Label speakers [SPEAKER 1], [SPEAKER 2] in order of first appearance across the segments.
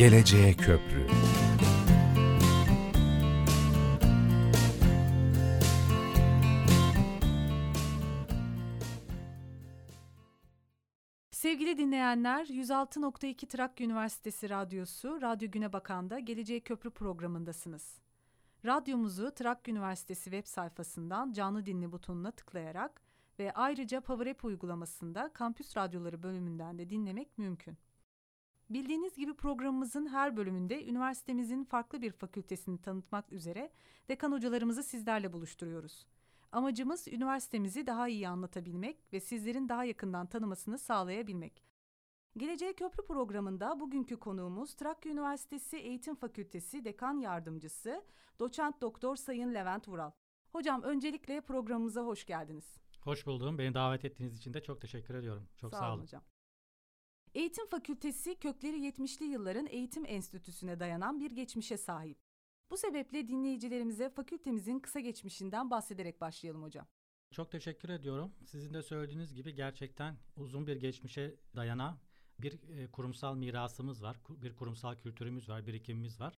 [SPEAKER 1] Geleceğe Köprü
[SPEAKER 2] Sevgili dinleyenler, 106.2 Trakya Üniversitesi Radyosu, Radyo Güne Bakan'da Geleceğe Köprü programındasınız. Radyomuzu Trakya Üniversitesi web sayfasından canlı dinle butonuna tıklayarak ve ayrıca Power App uygulamasında Kampüs Radyoları bölümünden de dinlemek mümkün. Bildiğiniz gibi programımızın her bölümünde üniversitemizin farklı bir fakültesini tanıtmak üzere dekan hocalarımızı sizlerle buluşturuyoruz. Amacımız üniversitemizi daha iyi anlatabilmek ve sizlerin daha yakından tanımasını sağlayabilmek. Geleceğe Köprü programında bugünkü konuğumuz Trakya Üniversitesi Eğitim Fakültesi Dekan Yardımcısı Doçent Doktor Sayın Levent Vural. Hocam öncelikle programımıza hoş geldiniz.
[SPEAKER 3] Hoş buldum. Beni davet ettiğiniz için de çok teşekkür ediyorum. Çok sağ, sağ olun.
[SPEAKER 2] hocam. Eğitim Fakültesi kökleri 70'li yılların eğitim enstitüsüne dayanan bir geçmişe sahip. Bu sebeple dinleyicilerimize fakültemizin kısa geçmişinden bahsederek başlayalım hocam.
[SPEAKER 3] Çok teşekkür ediyorum. Sizin de söylediğiniz gibi gerçekten uzun bir geçmişe dayanan bir e, kurumsal mirasımız var. Bir kurumsal kültürümüz var, birikimimiz var.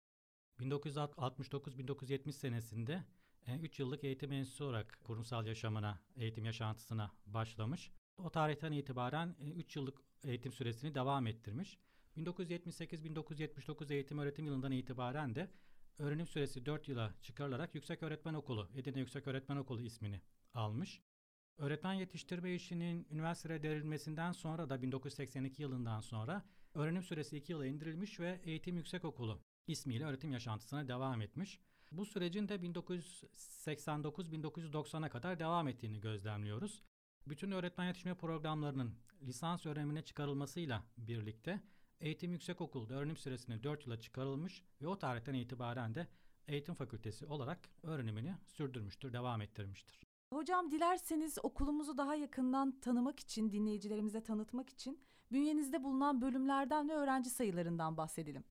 [SPEAKER 3] 1969-1970 senesinde 3 e, yıllık eğitim enstitüsü olarak kurumsal yaşamına, eğitim yaşantısına başlamış. O tarihten itibaren 3 e, yıllık eğitim süresini devam ettirmiş. 1978-1979 eğitim öğretim yılından itibaren de öğrenim süresi 4 yıla çıkarılarak Yüksek Öğretmen Okulu, Edirne Yüksek Öğretmen Okulu ismini almış. Öğretmen yetiştirme işinin üniversiteye devrilmesinden sonra da 1982 yılından sonra öğrenim süresi 2 yıla indirilmiş ve Eğitim Yüksek Okulu ismiyle öğretim yaşantısına devam etmiş. Bu sürecin de 1989-1990'a kadar devam ettiğini gözlemliyoruz. Bütün öğretmen yetişme programlarının lisans öğrenimine çıkarılmasıyla birlikte Eğitim Yüksekokulu'da öğrenim süresini 4 yıla çıkarılmış ve o tarihten itibaren de eğitim fakültesi olarak öğrenimini sürdürmüştür, devam ettirmiştir.
[SPEAKER 2] Hocam dilerseniz okulumuzu daha yakından tanımak için, dinleyicilerimize tanıtmak için bünyenizde bulunan bölümlerden ve öğrenci sayılarından bahsedelim.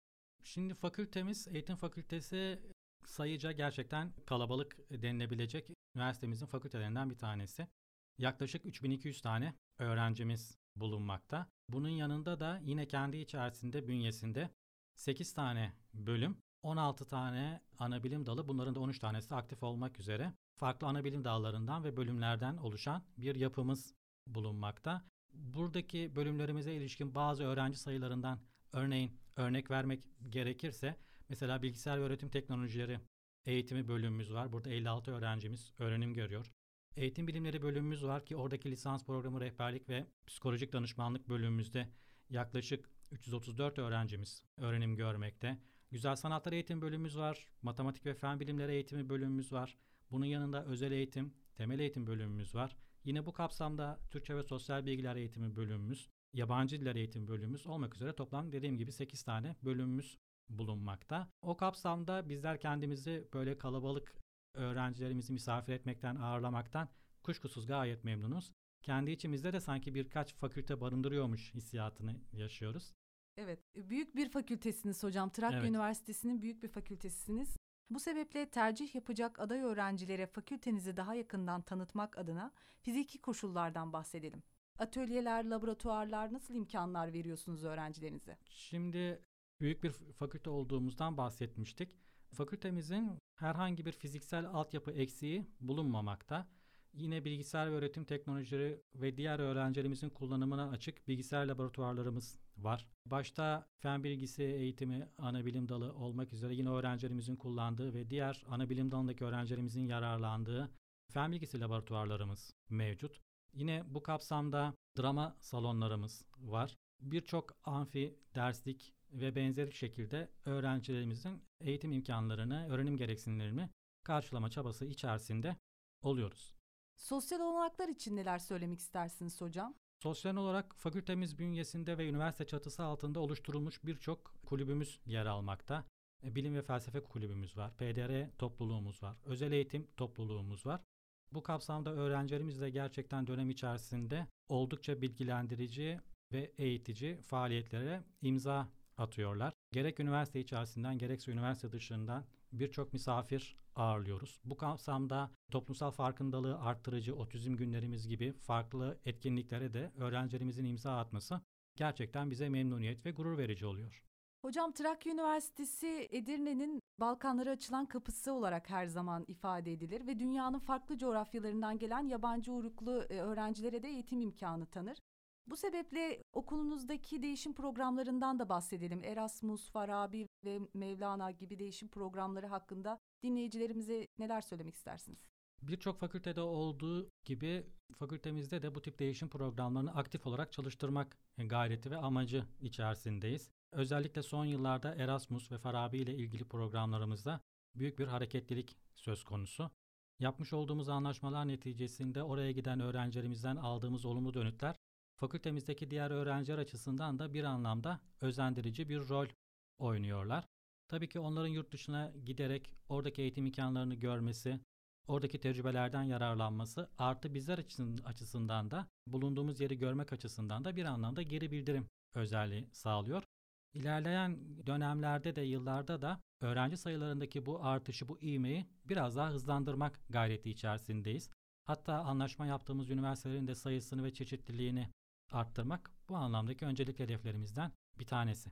[SPEAKER 3] Şimdi fakültemiz, eğitim fakültesi sayıca gerçekten kalabalık denilebilecek üniversitemizin fakültelerinden bir tanesi. Yaklaşık 3200 tane öğrencimiz bulunmakta. Bunun yanında da yine kendi içerisinde bünyesinde 8 tane bölüm, 16 tane ana bilim dalı bunların da 13 tanesi aktif olmak üzere farklı ana bilim dallarından ve bölümlerden oluşan bir yapımız bulunmakta. Buradaki bölümlerimize ilişkin bazı öğrenci sayılarından örneğin örnek vermek gerekirse mesela bilgisayar ve öğretim teknolojileri eğitimi bölümümüz var. Burada 56 öğrencimiz öğrenim görüyor. Eğitim bilimleri bölümümüz var ki oradaki lisans programı rehberlik ve psikolojik danışmanlık bölümümüzde yaklaşık 334 öğrencimiz öğrenim görmekte. Güzel sanatlar eğitim bölümümüz var. Matematik ve fen bilimleri eğitimi bölümümüz var. Bunun yanında özel eğitim, temel eğitim bölümümüz var. Yine bu kapsamda Türkçe ve sosyal bilgiler eğitimi bölümümüz, yabancı diller eğitim bölümümüz olmak üzere toplam dediğim gibi 8 tane bölümümüz bulunmakta. O kapsamda bizler kendimizi böyle kalabalık öğrencilerimizi misafir etmekten, ağırlamaktan kuşkusuz gayet memnunuz. Kendi içimizde de sanki birkaç fakülte barındırıyormuş hissiyatını yaşıyoruz.
[SPEAKER 2] Evet, büyük bir fakültesiniz hocam. Trakya evet. Üniversitesi'nin büyük bir fakültesisiniz. Bu sebeple tercih yapacak aday öğrencilere fakültenizi daha yakından tanıtmak adına fiziki koşullardan bahsedelim. Atölyeler, laboratuvarlar nasıl imkanlar veriyorsunuz öğrencilerinize?
[SPEAKER 3] Şimdi büyük bir fakülte olduğumuzdan bahsetmiştik. Fakültemizin herhangi bir fiziksel altyapı eksiği bulunmamakta. Yine bilgisayar ve öğretim teknolojileri ve diğer öğrencilerimizin kullanımına açık bilgisayar laboratuvarlarımız var. Başta fen bilgisi eğitimi ana bilim dalı olmak üzere yine öğrencilerimizin kullandığı ve diğer ana bilim dalındaki öğrencilerimizin yararlandığı fen bilgisi laboratuvarlarımız mevcut. Yine bu kapsamda drama salonlarımız var. Birçok amfi, derslik ve benzeri şekilde öğrencilerimizin eğitim imkanlarını, öğrenim gereksinimlerini karşılama çabası içerisinde oluyoruz.
[SPEAKER 2] Sosyal olanaklar için neler söylemek istersiniz hocam?
[SPEAKER 3] Sosyal olarak fakültemiz bünyesinde ve üniversite çatısı altında oluşturulmuş birçok kulübümüz yer almakta. E, bilim ve felsefe kulübümüz var, PDR topluluğumuz var, özel eğitim topluluğumuz var. Bu kapsamda öğrencilerimiz de gerçekten dönem içerisinde oldukça bilgilendirici ve eğitici faaliyetlere imza atıyorlar. Gerek üniversite içerisinden gerekse üniversite dışından birçok misafir ağırlıyoruz. Bu kapsamda toplumsal farkındalığı arttırıcı otizm günlerimiz gibi farklı etkinliklere de öğrencilerimizin imza atması gerçekten bize memnuniyet ve gurur verici oluyor.
[SPEAKER 2] Hocam Trakya Üniversitesi Edirne'nin Balkanlara açılan kapısı olarak her zaman ifade edilir ve dünyanın farklı coğrafyalarından gelen yabancı uyruklu e, öğrencilere de eğitim imkanı tanır. Bu sebeple okulunuzdaki değişim programlarından da bahsedelim. Erasmus, Farabi ve Mevlana gibi değişim programları hakkında dinleyicilerimize neler söylemek istersiniz?
[SPEAKER 3] Birçok fakültede olduğu gibi fakültemizde de bu tip değişim programlarını aktif olarak çalıştırmak gayreti ve amacı içerisindeyiz. Özellikle son yıllarda Erasmus ve Farabi ile ilgili programlarımızda büyük bir hareketlilik söz konusu. Yapmış olduğumuz anlaşmalar neticesinde oraya giden öğrencilerimizden aldığımız olumlu dönütler fakültemizdeki diğer öğrenciler açısından da bir anlamda özendirici bir rol oynuyorlar. Tabii ki onların yurt dışına giderek oradaki eğitim imkanlarını görmesi, oradaki tecrübelerden yararlanması artı bizler açısından da bulunduğumuz yeri görmek açısından da bir anlamda geri bildirim özelliği sağlıyor. İlerleyen dönemlerde de yıllarda da öğrenci sayılarındaki bu artışı, bu ivmeyi biraz daha hızlandırmak gayreti içerisindeyiz. Hatta anlaşma yaptığımız üniversitelerin de sayısını ve çeşitliliğini arttırmak bu anlamdaki öncelik hedeflerimizden bir tanesi.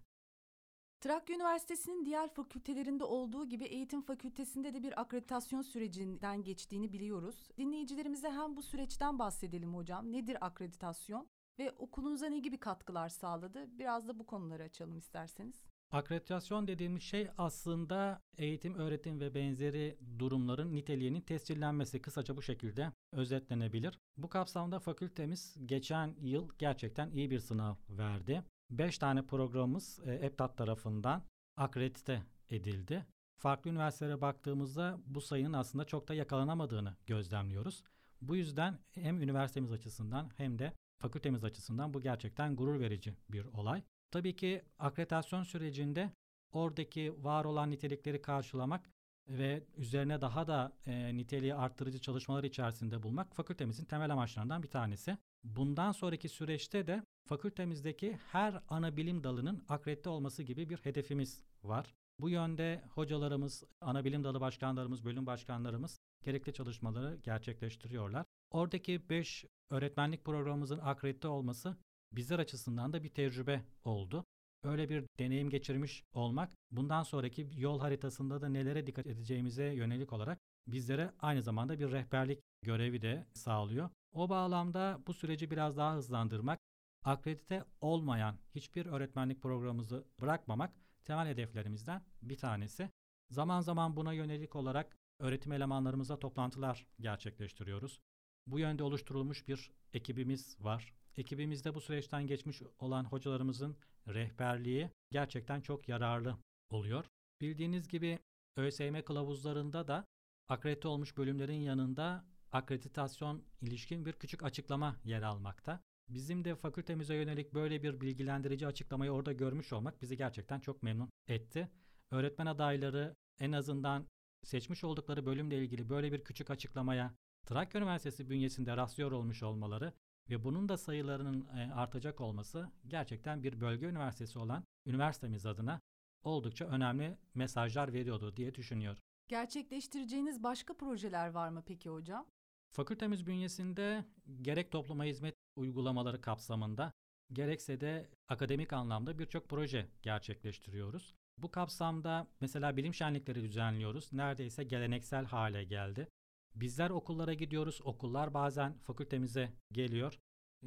[SPEAKER 2] Trakya Üniversitesi'nin diğer fakültelerinde olduğu gibi eğitim fakültesinde de bir akreditasyon sürecinden geçtiğini biliyoruz. Dinleyicilerimize hem bu süreçten bahsedelim hocam. Nedir akreditasyon ve okulunuza ne gibi katkılar sağladı? Biraz da bu konuları açalım isterseniz.
[SPEAKER 3] Akreditasyon dediğimiz şey aslında eğitim, öğretim ve benzeri durumların niteliğinin tescillenmesi kısaca bu şekilde özetlenebilir. Bu kapsamda fakültemiz geçen yıl gerçekten iyi bir sınav verdi. 5 tane programımız e, EPTAT tarafından akredite edildi. Farklı üniversitelere baktığımızda bu sayının aslında çok da yakalanamadığını gözlemliyoruz. Bu yüzden hem üniversitemiz açısından hem de fakültemiz açısından bu gerçekten gurur verici bir olay. Tabii ki akreditasyon sürecinde oradaki var olan nitelikleri karşılamak ve üzerine daha da e, niteliği arttırıcı çalışmalar içerisinde bulmak fakültemizin temel amaçlarından bir tanesi. Bundan sonraki süreçte de fakültemizdeki her ana bilim dalının akredite olması gibi bir hedefimiz var. Bu yönde hocalarımız, ana bilim dalı başkanlarımız, bölüm başkanlarımız gerekli çalışmaları gerçekleştiriyorlar. Oradaki 5 öğretmenlik programımızın akredite olması bizler açısından da bir tecrübe oldu. Öyle bir deneyim geçirmiş olmak bundan sonraki yol haritasında da nelere dikkat edeceğimize yönelik olarak bizlere aynı zamanda bir rehberlik görevi de sağlıyor. O bağlamda bu süreci biraz daha hızlandırmak, akredite olmayan hiçbir öğretmenlik programımızı bırakmamak temel hedeflerimizden bir tanesi. Zaman zaman buna yönelik olarak öğretim elemanlarımıza toplantılar gerçekleştiriyoruz. Bu yönde oluşturulmuş bir ekibimiz var. Ekibimizde bu süreçten geçmiş olan hocalarımızın rehberliği gerçekten çok yararlı oluyor. Bildiğiniz gibi ÖSYM kılavuzlarında da akredite olmuş bölümlerin yanında akreditasyon ilişkin bir küçük açıklama yer almakta. Bizim de fakültemize yönelik böyle bir bilgilendirici açıklamayı orada görmüş olmak bizi gerçekten çok memnun etti. Öğretmen adayları en azından seçmiş oldukları bölümle ilgili böyle bir küçük açıklamaya Trakya Üniversitesi bünyesinde rastlıyor olmuş olmaları ve bunun da sayılarının e, artacak olması gerçekten bir bölge üniversitesi olan üniversitemiz adına oldukça önemli mesajlar veriyordu diye düşünüyorum.
[SPEAKER 2] Gerçekleştireceğiniz başka projeler var mı peki hocam?
[SPEAKER 3] Fakültemiz bünyesinde gerek topluma hizmet uygulamaları kapsamında gerekse de akademik anlamda birçok proje gerçekleştiriyoruz. Bu kapsamda mesela bilim şenlikleri düzenliyoruz. Neredeyse geleneksel hale geldi. Bizler okullara gidiyoruz. Okullar bazen fakültemize geliyor.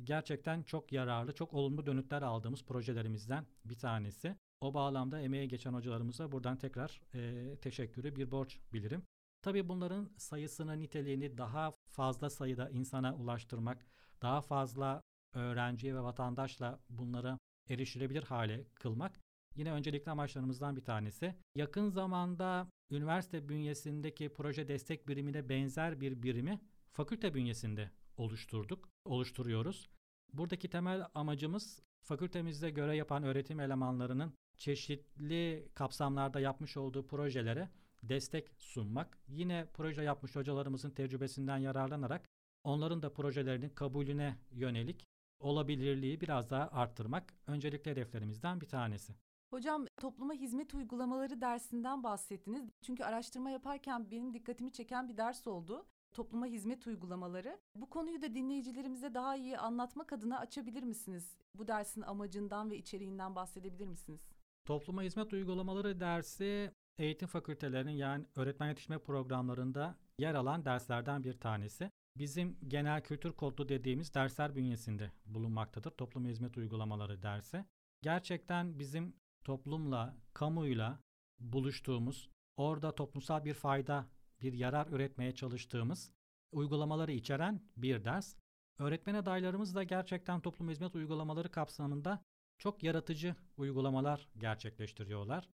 [SPEAKER 3] Gerçekten çok yararlı, çok olumlu dönütler aldığımız projelerimizden bir tanesi. O bağlamda emeğe geçen hocalarımıza buradan tekrar e, teşekkürü bir borç bilirim. Tabii bunların sayısını, niteliğini daha fazla sayıda insana ulaştırmak, daha fazla öğrenciye ve vatandaşla bunlara erişilebilir hale kılmak yine öncelikli amaçlarımızdan bir tanesi. Yakın zamanda üniversite bünyesindeki proje destek birimine benzer bir birimi fakülte bünyesinde oluşturduk, oluşturuyoruz. Buradaki temel amacımız fakültemizde göre yapan öğretim elemanlarının çeşitli kapsamlarda yapmış olduğu projelere destek sunmak. Yine proje yapmış hocalarımızın tecrübesinden yararlanarak onların da projelerinin kabulüne yönelik olabilirliği biraz daha arttırmak öncelikli hedeflerimizden bir tanesi.
[SPEAKER 2] Hocam topluma hizmet uygulamaları dersinden bahsettiniz. Çünkü araştırma yaparken benim dikkatimi çeken bir ders oldu. Topluma hizmet uygulamaları. Bu konuyu da dinleyicilerimize daha iyi anlatmak adına açabilir misiniz? Bu dersin amacından ve içeriğinden bahsedebilir misiniz?
[SPEAKER 3] Topluma hizmet uygulamaları dersi eğitim fakültelerinin yani öğretmen yetişme programlarında yer alan derslerden bir tanesi. Bizim genel kültür kodlu dediğimiz dersler bünyesinde bulunmaktadır. Toplum hizmet uygulamaları dersi. Gerçekten bizim toplumla, kamuyla buluştuğumuz, orada toplumsal bir fayda, bir yarar üretmeye çalıştığımız uygulamaları içeren bir ders. Öğretmen adaylarımız da gerçekten toplum hizmet uygulamaları kapsamında çok yaratıcı uygulamalar gerçekleştiriyorlar.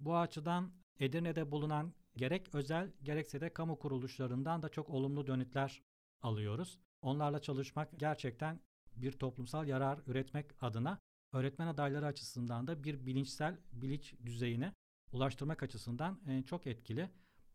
[SPEAKER 3] Bu açıdan Edirne'de bulunan gerek özel gerekse de kamu kuruluşlarından da çok olumlu dönütler alıyoruz. Onlarla çalışmak gerçekten bir toplumsal yarar üretmek adına öğretmen adayları açısından da bir bilinçsel bilinç düzeyine ulaştırmak açısından e, çok etkili.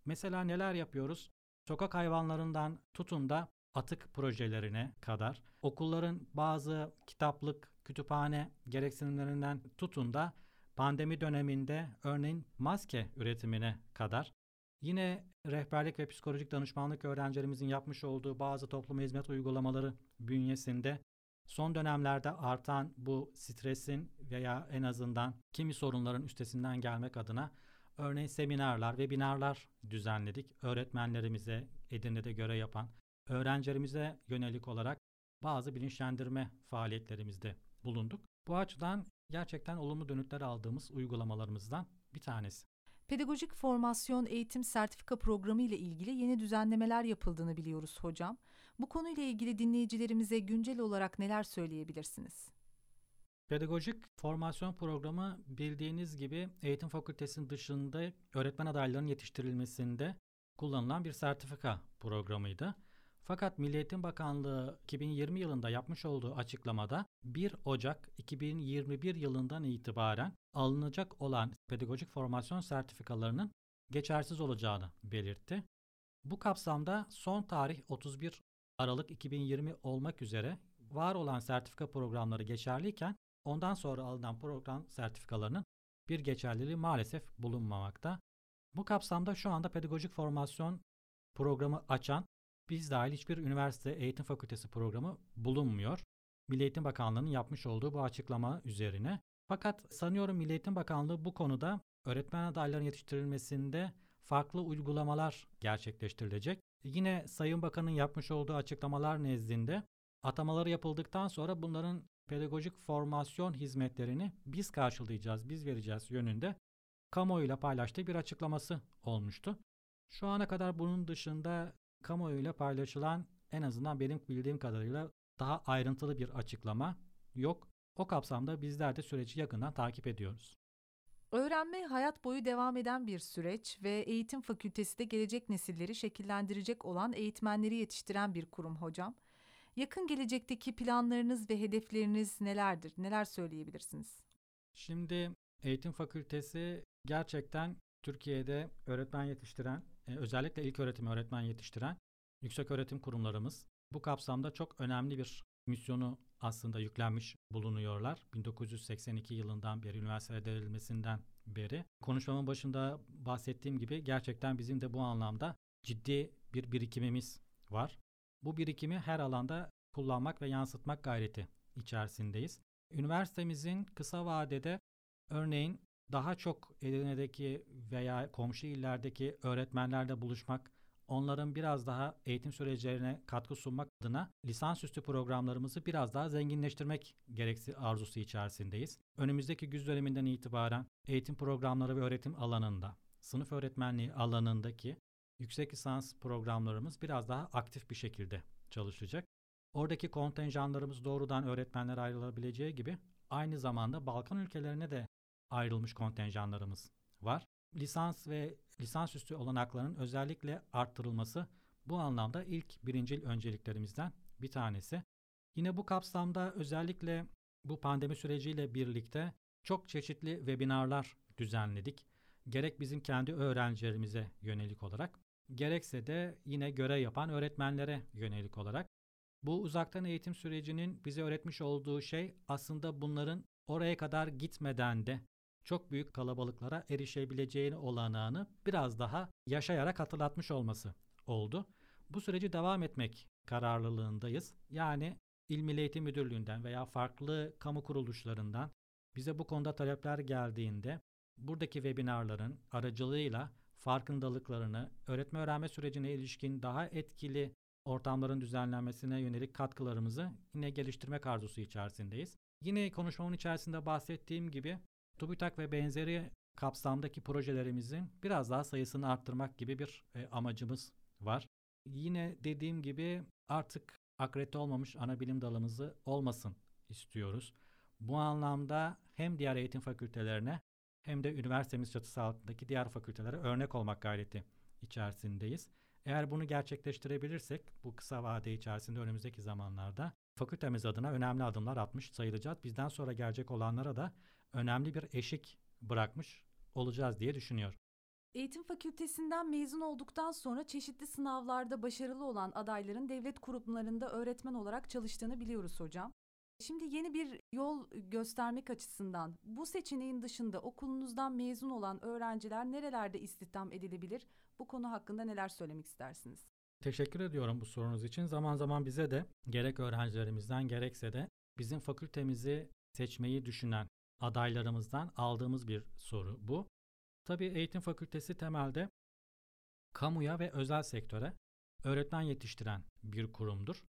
[SPEAKER 3] Mesela neler yapıyoruz? Sokak hayvanlarından tutun da atık projelerine kadar okulların bazı kitaplık, kütüphane gereksinimlerinden tutun da pandemi döneminde örneğin maske üretimine kadar yine rehberlik ve psikolojik danışmanlık öğrencilerimizin yapmış olduğu bazı toplum hizmet uygulamaları bünyesinde son dönemlerde artan bu stresin veya en azından kimi sorunların üstesinden gelmek adına örneğin seminerler, webinarlar düzenledik. Öğretmenlerimize Edirne'de görev yapan öğrencilerimize yönelik olarak bazı bilinçlendirme faaliyetlerimizde bulunduk. Bu açıdan gerçekten olumlu dönütler aldığımız uygulamalarımızdan bir tanesi.
[SPEAKER 2] Pedagojik formasyon eğitim sertifika programı ile ilgili yeni düzenlemeler yapıldığını biliyoruz hocam. Bu konuyla ilgili dinleyicilerimize güncel olarak neler söyleyebilirsiniz?
[SPEAKER 3] Pedagojik formasyon programı bildiğiniz gibi eğitim fakültesinin dışında öğretmen adaylarının yetiştirilmesinde kullanılan bir sertifika programıydı. Fakat Milli Eğitim Bakanlığı 2020 yılında yapmış olduğu açıklamada 1 Ocak 2021 yılından itibaren alınacak olan pedagojik formasyon sertifikalarının geçersiz olacağını belirtti. Bu kapsamda son tarih 31 Aralık 2020 olmak üzere var olan sertifika programları geçerliyken ondan sonra alınan program sertifikalarının bir geçerliliği maalesef bulunmamakta. Bu kapsamda şu anda pedagojik formasyon programı açan biz dahil hiçbir üniversite eğitim fakültesi programı bulunmuyor. Milli Eğitim Bakanlığı'nın yapmış olduğu bu açıklama üzerine. Fakat sanıyorum Milli Eğitim Bakanlığı bu konuda öğretmen adaylarının yetiştirilmesinde farklı uygulamalar gerçekleştirilecek. Yine Sayın Bakan'ın yapmış olduğu açıklamalar nezdinde atamaları yapıldıktan sonra bunların pedagojik formasyon hizmetlerini biz karşılayacağız, biz vereceğiz yönünde kamuoyuyla paylaştığı bir açıklaması olmuştu. Şu ana kadar bunun dışında kamuoyuyla paylaşılan en azından benim bildiğim kadarıyla daha ayrıntılı bir açıklama yok. O kapsamda bizler de süreci yakından takip ediyoruz.
[SPEAKER 2] Öğrenme hayat boyu devam eden bir süreç ve eğitim fakültesi de gelecek nesilleri şekillendirecek olan eğitmenleri yetiştiren bir kurum hocam. Yakın gelecekteki planlarınız ve hedefleriniz nelerdir? Neler söyleyebilirsiniz?
[SPEAKER 3] Şimdi eğitim fakültesi gerçekten Türkiye'de öğretmen yetiştiren e, özellikle ilk öğretim öğretmen yetiştiren yüksek öğretim kurumlarımız bu kapsamda çok önemli bir misyonu aslında yüklenmiş bulunuyorlar. 1982 yılından beri üniversitede verilmesinden beri. Konuşmamın başında bahsettiğim gibi gerçekten bizim de bu anlamda ciddi bir birikimimiz var. Bu birikimi her alanda kullanmak ve yansıtmak gayreti içerisindeyiz. Üniversitemizin kısa vadede örneğin daha çok Edirne'deki veya komşu illerdeki öğretmenlerle buluşmak, onların biraz daha eğitim süreçlerine katkı sunmak adına lisansüstü programlarımızı biraz daha zenginleştirmek gereksi arzusu içerisindeyiz. Önümüzdeki güz döneminden itibaren eğitim programları ve öğretim alanında, sınıf öğretmenliği alanındaki yüksek lisans programlarımız biraz daha aktif bir şekilde çalışacak. Oradaki kontenjanlarımız doğrudan öğretmenler ayrılabileceği gibi aynı zamanda Balkan ülkelerine de ayrılmış kontenjanlarımız var. Lisans ve lisansüstü olanakların özellikle arttırılması bu anlamda ilk birincil önceliklerimizden bir tanesi. Yine bu kapsamda özellikle bu pandemi süreciyle birlikte çok çeşitli webinarlar düzenledik. Gerek bizim kendi öğrencilerimize yönelik olarak, gerekse de yine görev yapan öğretmenlere yönelik olarak. Bu uzaktan eğitim sürecinin bize öğretmiş olduğu şey aslında bunların oraya kadar gitmeden de çok büyük kalabalıklara erişebileceğini olanağını biraz daha yaşayarak hatırlatmış olması oldu. Bu süreci devam etmek kararlılığındayız. Yani İl Milli Eğitim Müdürlüğü'nden veya farklı kamu kuruluşlarından bize bu konuda talepler geldiğinde buradaki webinarların aracılığıyla farkındalıklarını, öğretme öğrenme sürecine ilişkin daha etkili ortamların düzenlenmesine yönelik katkılarımızı yine geliştirmek arzusu içerisindeyiz. Yine konuşmamın içerisinde bahsettiğim gibi TÜBİTAK ve benzeri kapsamdaki projelerimizin biraz daha sayısını arttırmak gibi bir e, amacımız var. Yine dediğim gibi artık akredite olmamış ana bilim dalımızı olmasın istiyoruz. Bu anlamda hem diğer eğitim fakültelerine hem de üniversitemiz çatısı altındaki diğer fakültelere örnek olmak gayreti içerisindeyiz. Eğer bunu gerçekleştirebilirsek bu kısa vade içerisinde önümüzdeki zamanlarda fakültemiz adına önemli adımlar atmış sayılacağız. Bizden sonra gelecek olanlara da önemli bir eşik bırakmış olacağız diye düşünüyorum.
[SPEAKER 2] Eğitim fakültesinden mezun olduktan sonra çeşitli sınavlarda başarılı olan adayların devlet kurumlarında öğretmen olarak çalıştığını biliyoruz hocam. Şimdi yeni bir yol göstermek açısından bu seçeneğin dışında okulunuzdan mezun olan öğrenciler nerelerde istihdam edilebilir? Bu konu hakkında neler söylemek istersiniz?
[SPEAKER 3] Teşekkür ediyorum bu sorunuz için. Zaman zaman bize de gerek öğrencilerimizden gerekse de bizim fakültemizi seçmeyi düşünen adaylarımızdan aldığımız bir soru bu. Tabii eğitim fakültesi temelde kamuya ve özel sektöre öğretmen yetiştiren bir kurumdur.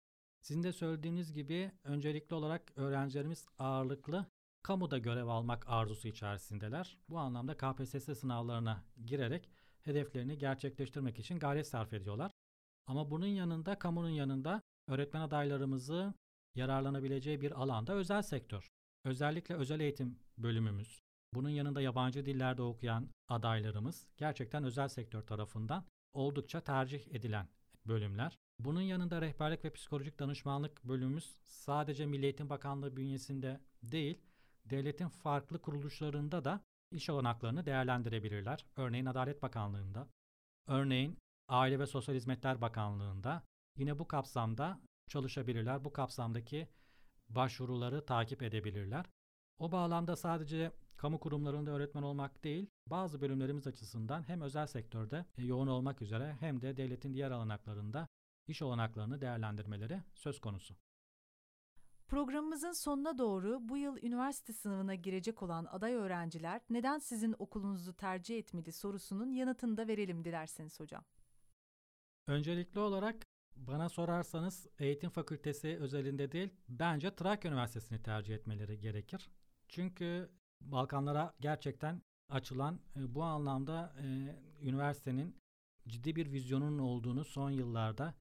[SPEAKER 3] Sizin de söylediğiniz gibi öncelikli olarak öğrencilerimiz ağırlıklı kamuda görev almak arzusu içerisindeler. Bu anlamda KPSS sınavlarına girerek hedeflerini gerçekleştirmek için gayret sarf ediyorlar. Ama bunun yanında kamunun yanında öğretmen adaylarımızı yararlanabileceği bir alanda özel sektör. Özellikle özel eğitim bölümümüz. Bunun yanında yabancı dillerde okuyan adaylarımız gerçekten özel sektör tarafından oldukça tercih edilen bölümler. Bunun yanında rehberlik ve psikolojik danışmanlık bölümümüz sadece Milli Eğitim Bakanlığı bünyesinde değil, devletin farklı kuruluşlarında da iş olanaklarını değerlendirebilirler. Örneğin Adalet Bakanlığı'nda, örneğin Aile ve Sosyal Hizmetler Bakanlığı'nda yine bu kapsamda çalışabilirler. Bu kapsamdaki başvuruları takip edebilirler. O bağlamda sadece kamu kurumlarında öğretmen olmak değil, bazı bölümlerimiz açısından hem özel sektörde yoğun olmak üzere hem de devletin diğer alanaklarında iş olanaklarını değerlendirmeleri söz konusu.
[SPEAKER 2] Programımızın sonuna doğru bu yıl üniversite sınavına girecek olan aday öğrenciler neden sizin okulunuzu tercih etmeli sorusunun yanıtını da verelim dilerseniz hocam.
[SPEAKER 3] Öncelikli olarak bana sorarsanız eğitim fakültesi özelinde değil bence Trakya Üniversitesi'ni tercih etmeleri gerekir. Çünkü Balkanlara gerçekten açılan e, bu anlamda e, üniversitenin ciddi bir vizyonun olduğunu son yıllarda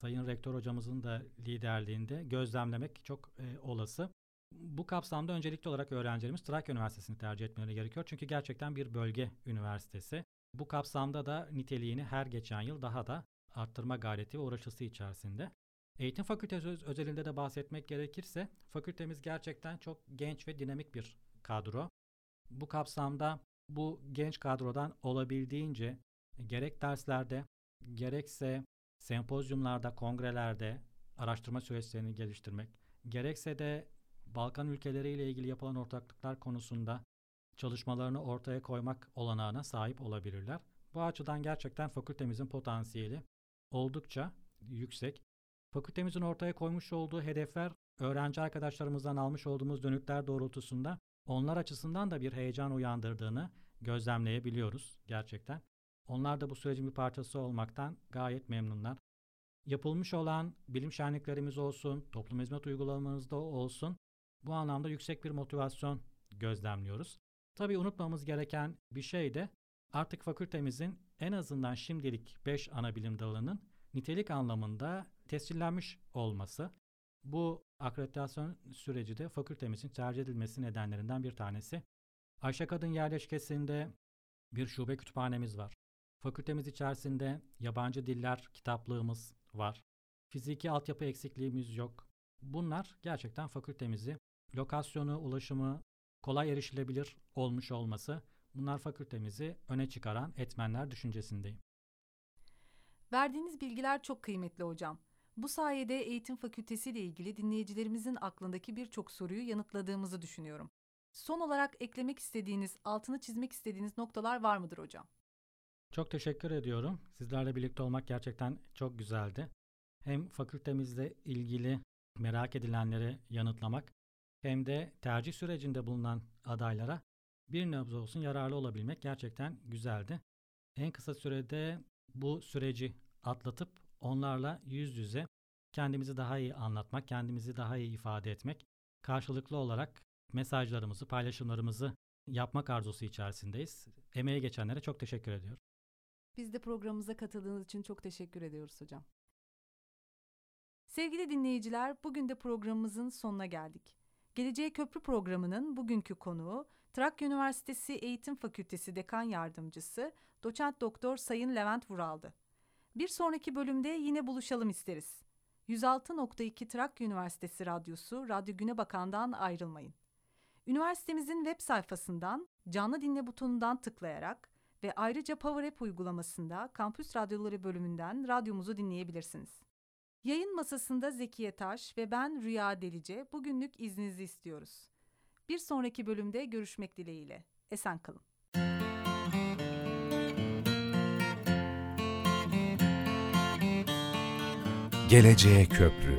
[SPEAKER 3] Sayın Rektör hocamızın da liderliğinde gözlemlemek çok e, olası. Bu kapsamda öncelikli olarak öğrencilerimiz Trakya Üniversitesi'ni tercih etmeleri gerekiyor. Çünkü gerçekten bir bölge üniversitesi. Bu kapsamda da niteliğini her geçen yıl daha da arttırma gayreti ve uğraşısı içerisinde. Eğitim fakültesi özelinde de bahsetmek gerekirse fakültemiz gerçekten çok genç ve dinamik bir kadro. Bu kapsamda bu genç kadrodan olabildiğince gerek derslerde gerekse sempozyumlarda, kongrelerde araştırma süreçlerini geliştirmek, gerekse de Balkan ülkeleriyle ilgili yapılan ortaklıklar konusunda çalışmalarını ortaya koymak olanağına sahip olabilirler. Bu açıdan gerçekten fakültemizin potansiyeli oldukça yüksek. Fakültemizin ortaya koymuş olduğu hedefler öğrenci arkadaşlarımızdan almış olduğumuz dönükler doğrultusunda onlar açısından da bir heyecan uyandırdığını gözlemleyebiliyoruz gerçekten. Onlar da bu sürecin bir parçası olmaktan gayet memnunlar. Yapılmış olan bilim şenliklerimiz olsun, toplum hizmet uygulamamızda olsun bu anlamda yüksek bir motivasyon gözlemliyoruz. Tabii unutmamız gereken bir şey de artık fakültemizin en azından şimdilik 5 ana bilim dalının nitelik anlamında tescillenmiş olması. Bu akreditasyon süreci de fakültemizin tercih edilmesi nedenlerinden bir tanesi. Ayşe Kadın yerleşkesinde bir şube kütüphanemiz var. Fakültemiz içerisinde yabancı diller kitaplığımız var. Fiziki altyapı eksikliğimiz yok. Bunlar gerçekten fakültemizi, lokasyonu, ulaşımı kolay erişilebilir olmuş olması bunlar fakültemizi öne çıkaran etmenler düşüncesindeyim.
[SPEAKER 2] Verdiğiniz bilgiler çok kıymetli hocam. Bu sayede eğitim fakültesi ile ilgili dinleyicilerimizin aklındaki birçok soruyu yanıtladığımızı düşünüyorum. Son olarak eklemek istediğiniz, altını çizmek istediğiniz noktalar var mıdır hocam?
[SPEAKER 3] Çok teşekkür ediyorum. Sizlerle birlikte olmak gerçekten çok güzeldi. Hem fakültemizle ilgili merak edilenleri yanıtlamak hem de tercih sürecinde bulunan adaylara bir nebze olsun yararlı olabilmek gerçekten güzeldi. En kısa sürede bu süreci atlatıp onlarla yüz yüze kendimizi daha iyi anlatmak, kendimizi daha iyi ifade etmek, karşılıklı olarak mesajlarımızı, paylaşımlarımızı yapmak arzusu içerisindeyiz. Emeğe geçenlere çok teşekkür ediyorum.
[SPEAKER 2] Biz de programımıza katıldığınız için çok teşekkür ediyoruz hocam. Sevgili dinleyiciler, bugün de programımızın sonuna geldik. Geleceğe Köprü programının bugünkü konuğu Trakya Üniversitesi Eğitim Fakültesi Dekan Yardımcısı Doçent Doktor Sayın Levent Vural'dı. Bir sonraki bölümde yine buluşalım isteriz. 106.2 Trakya Üniversitesi Radyosu Radyo Güne Bakan'dan ayrılmayın. Üniversitemizin web sayfasından canlı dinle butonundan tıklayarak ve ayrıca Power App uygulamasında Kampüs Radyoları bölümünden radyomuzu dinleyebilirsiniz. Yayın masasında Zekiye Taş ve ben Rüya Delice bugünlük izninizi istiyoruz. Bir sonraki bölümde görüşmek dileğiyle. Esen kalın.
[SPEAKER 1] Geleceğe Köprü